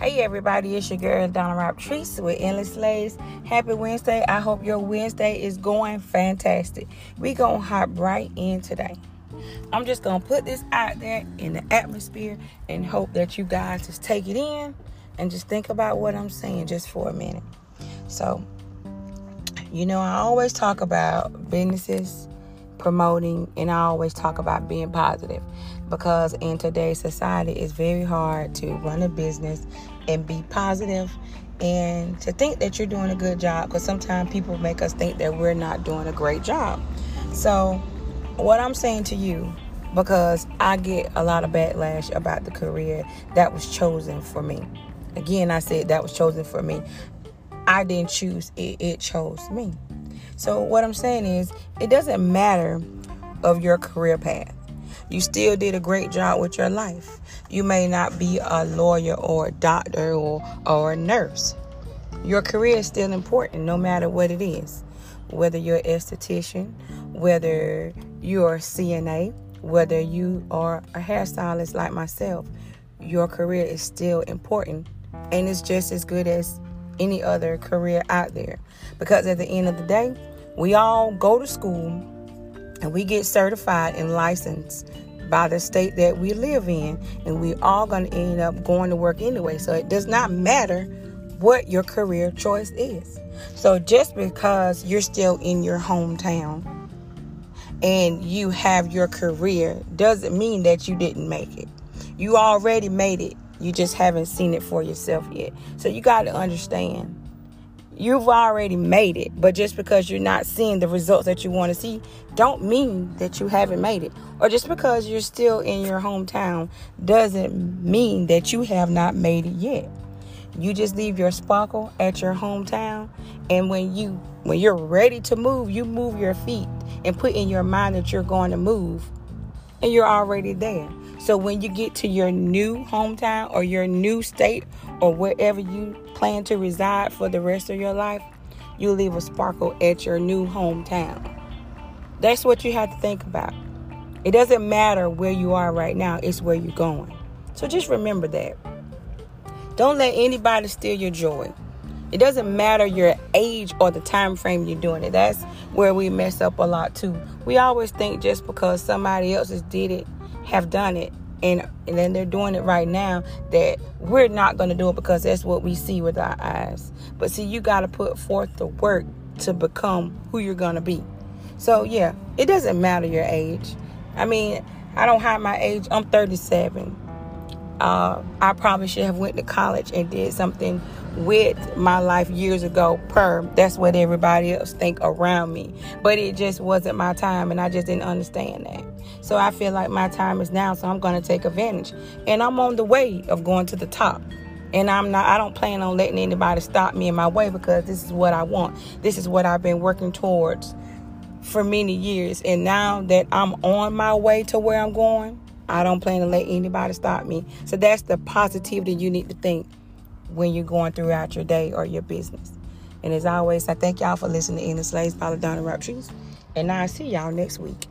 Hey everybody, it's your girl Donna Rob Treese with Endless Slaves. Happy Wednesday. I hope your Wednesday is going fantastic. We gonna hop right in today. I'm just gonna put this out there in the atmosphere and hope that you guys just take it in and just think about what I'm saying just for a minute. So, you know, I always talk about businesses promoting and I always talk about being positive because in today's society it's very hard to run a business and be positive and to think that you're doing a good job because sometimes people make us think that we're not doing a great job. So, what I'm saying to you because I get a lot of backlash about the career that was chosen for me. Again, I said that was chosen for me. I didn't choose it, it chose me. So what I'm saying is it doesn't matter of your career path. You still did a great job with your life. You may not be a lawyer or a doctor or, or a nurse. Your career is still important no matter what it is. Whether you're an esthetician, whether you're a CNA, whether you are a hairstylist like myself, your career is still important and it's just as good as any other career out there. Because at the end of the day, we all go to school and we get certified and licensed by the state that we live in, and we all going to end up going to work anyway. So it does not matter what your career choice is. So just because you're still in your hometown and you have your career doesn't mean that you didn't make it. You already made it. You just haven't seen it for yourself yet. So you got to understand you've already made it. But just because you're not seeing the results that you want to see, don't mean that you haven't made it. Or just because you're still in your hometown doesn't mean that you have not made it yet. You just leave your sparkle at your hometown, and when you when you're ready to move, you move your feet and put in your mind that you're going to move, and you're already there. So when you get to your new hometown or your new state or wherever you plan to reside for the rest of your life, you leave a sparkle at your new hometown. That's what you have to think about. It doesn't matter where you are right now, it's where you're going. So just remember that. Don't let anybody steal your joy. It doesn't matter your age or the time frame you're doing it. That's where we mess up a lot too. We always think just because somebody else has did it, have done it, and and then they're doing it right now that we're not going to do it because that's what we see with our eyes. But see you got to put forth the work to become who you're going to be. So yeah it doesn't matter your age. I mean i don't hide my age. I'm 37 uh, i probably should have went to college and did something with my life years ago per that's what everybody else think around me. But it just wasn't my time and i just didn't understand that. So i feel like my time is now so i'm going to take advantage. And i'm on the way of going to the top. And i'm not i don't plan on letting anybody stop me in my way because this is what i want. This is what i've been working towards for many years. And now that i'm on my way to where i'm going i don't plan to let anybody stop me so that's the positivity you need to think when you're going throughout your day or your business. And as always, I thank y'all for listening to In the Slaves by Donna Rob Trees. And I'll see y'all next week.